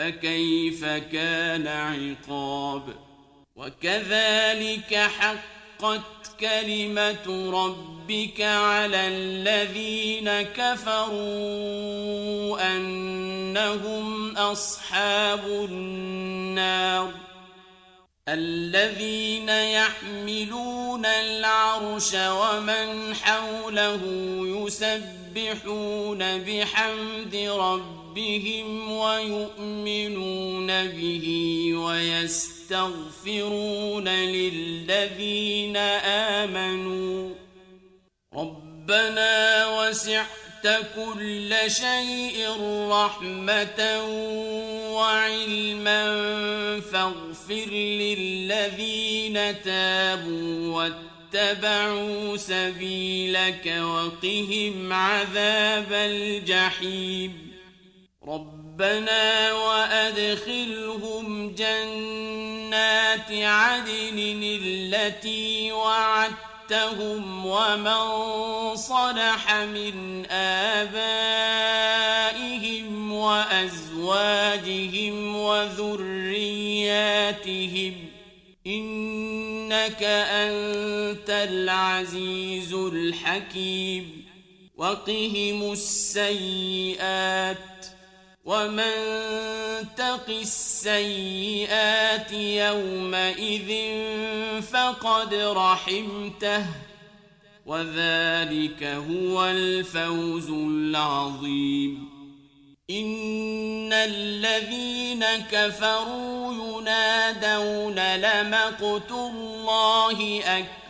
فكيف كان عقاب؟ وكذلك حقت كلمة ربك على الذين كفروا أنهم أصحاب النار. الذين يحملون العرش ومن حوله يسبحون بحمد ربهم ويؤمنون به ويستغفرون للذين آمنوا. ربنا وسعت كل شيء رحمة وعلما فاغفر للذين تابوا واتبعوا سبيلك وقهم عذاب الجحيم. ربنا وأدخلهم جنات عدن التي وعدت وعدتهم ومن صلح من آبائهم وأزواجهم وذرياتهم إنك أنت العزيز الحكيم وقهم السيئات ومن تق السيئات يومئذ فقد رحمته وذلك هو الفوز العظيم إن الذين كفروا ينادون لمقت الله أكبر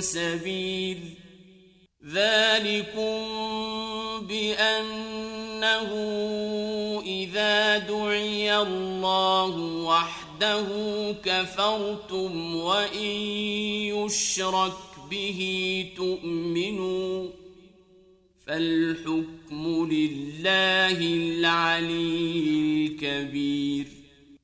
سبيل. ذلكم بأنه إذا دعي الله وحده كفرتم وإن يشرك به تؤمنوا فالحكم لله العلي الكبير.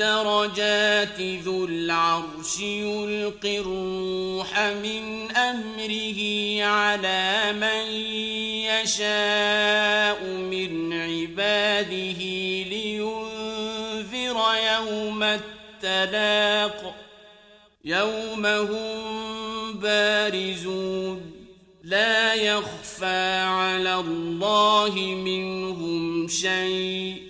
الدرجات ذو العرش يلقي الروح من أمره على من يشاء من عباده لينذر يوم التلاق يوم هم بارزون لا يخفى على الله منهم شيء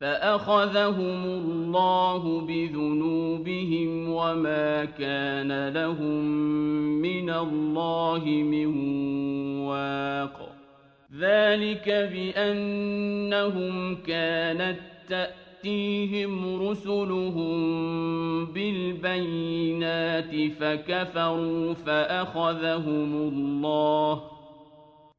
فأخذهم الله بذنوبهم وما كان لهم من الله من واق. ذلك بأنهم كانت تأتي تأتيهم رسلهم بالبينات فكفروا فأخذهم الله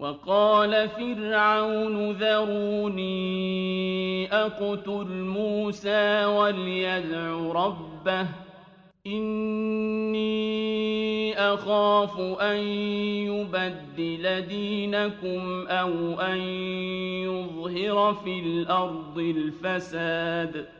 وقال فرعون ذروني أقتل موسى وليدع ربه إني أخاف أن يبدل دينكم أو أن يظهر في الأرض الفساد.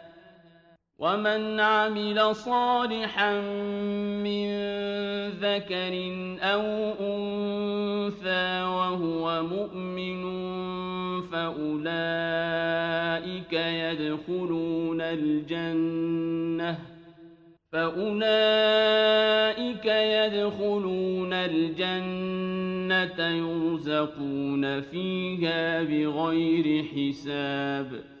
ومن عمل صالحا من ذكر أو أنثى وهو مؤمن فأولئك يدخلون الجنة فأولئك يدخلون الجنة يرزقون فيها بغير حساب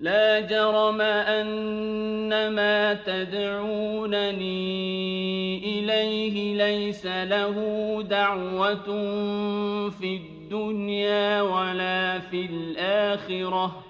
لا جرم أن ما تدعونني إليه ليس له دعوة في الدنيا ولا في الآخرة.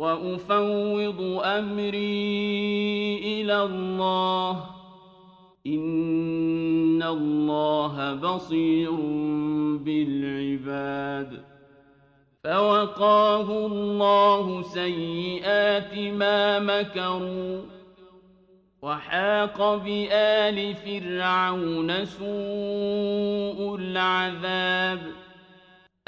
وأفوض أمري إلى الله. إن الله بصير بالعباد. فوقاه الله سيئات ما مكروا. وحاق بآل فرعون سوء العذاب.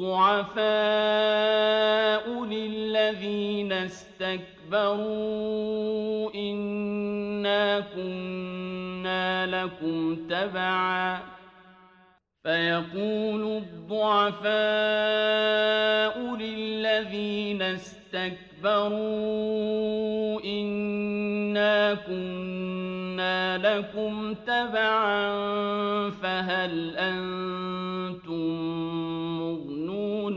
الضعفاء للذين استكبروا إنا كنا لكم تبعا. فيقول الضعفاء للذين استكبروا إنا كنا لكم تبعا. فهل أنتم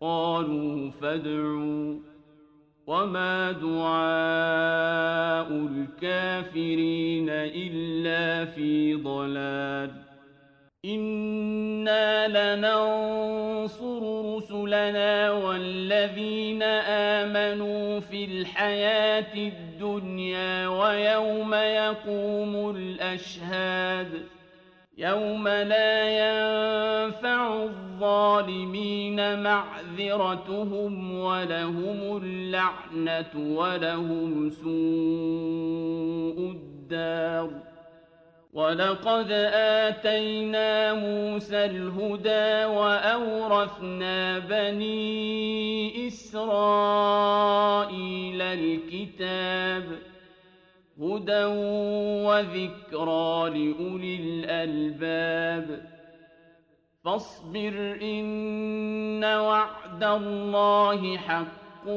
قالوا فادعوا وما دعاء الكافرين إلا في ضلال إنا لننصر رسلنا والذين آمنوا في الحياة الدنيا ويوم يقوم الأشهاد يوم لا ينفع الظالمين معذرتهم ولهم اللعنة ولهم سوء الدار ولقد آتينا موسى الهدى وأورثنا بني إسرائيل الكتاب هدى وذكرى لأولي الألباب فاصبر إن وعد الله حق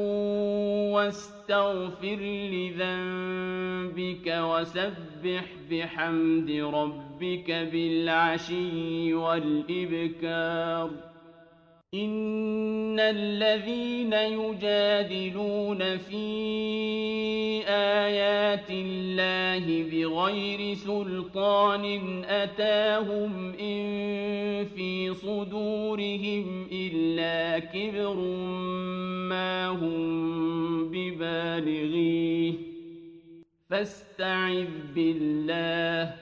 واستغفر لذنبك وسبح بحمد ربك بالعشي والإبكار إن الذين يجادلون في آيات الله بغير سلطان أتاهم إن في صدورهم إلا كبر ما هم ببالغيه فاستعذ بالله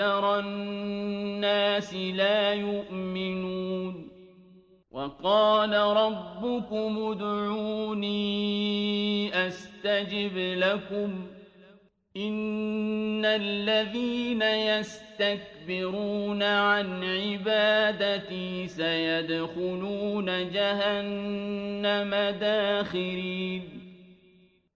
الناس لا يؤمنون وقال ربكم ادعوني أستجب لكم إن الذين يستكبرون عن عبادتي سيدخلون جهنم داخرين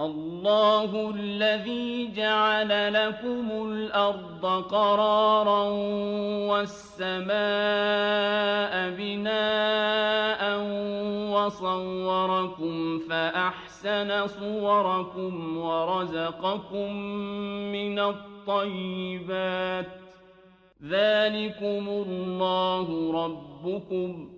الله الذي جعل لكم الأرض قرارا والسماء بناء وصوركم فأحسن صوركم ورزقكم من الطيبات. ذلكم الله ربكم.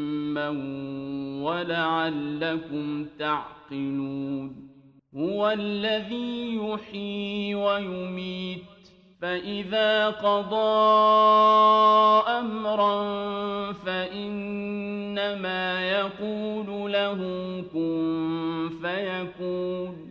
ولعلكم تعقلون هو الذي يحيي ويميت فإذا قضى أمرا فإنما يقول له كن فيكون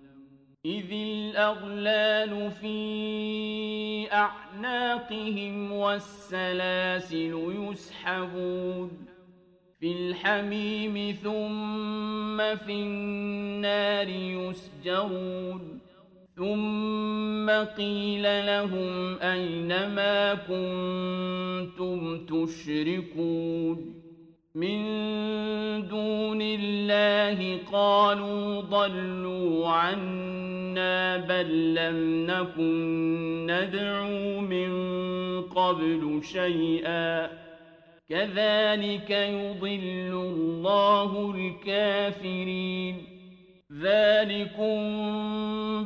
إذ الأغلال في أعناقهم والسلاسل يسحبون في الحميم ثم في النار يسجرون ثم قيل لهم أين ما كنتم تشركون من دون الله قالوا ضلوا عنا بل لم نكن ندعو من قبل شيئا. كذلك يضل الله الكافرين. ذلكم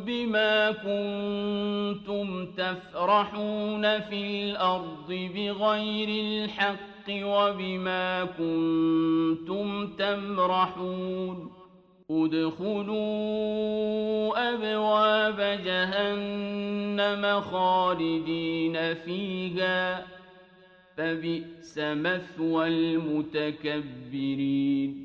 بما كنتم تفرحون في الأرض بغير الحق وبما كنتم تمرحون. ادخلوا أبواب جهنم خالدين فيها. فبئس مثوى المتكبرين.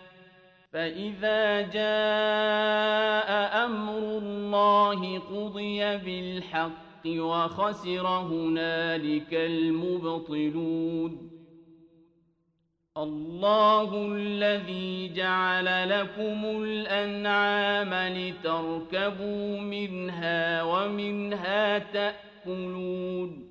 فإذا جاء أمر الله قضي بالحق وخسر هنالك المبطلون الله الذي جعل لكم الأنعام لتركبوا منها ومنها تأكلون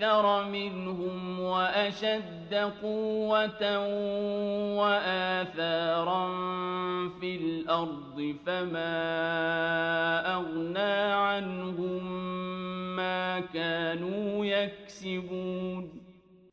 أكثر منهم وأشد قوة وآثارا في الأرض فما أغنى عنهم ما كانوا يكسبون.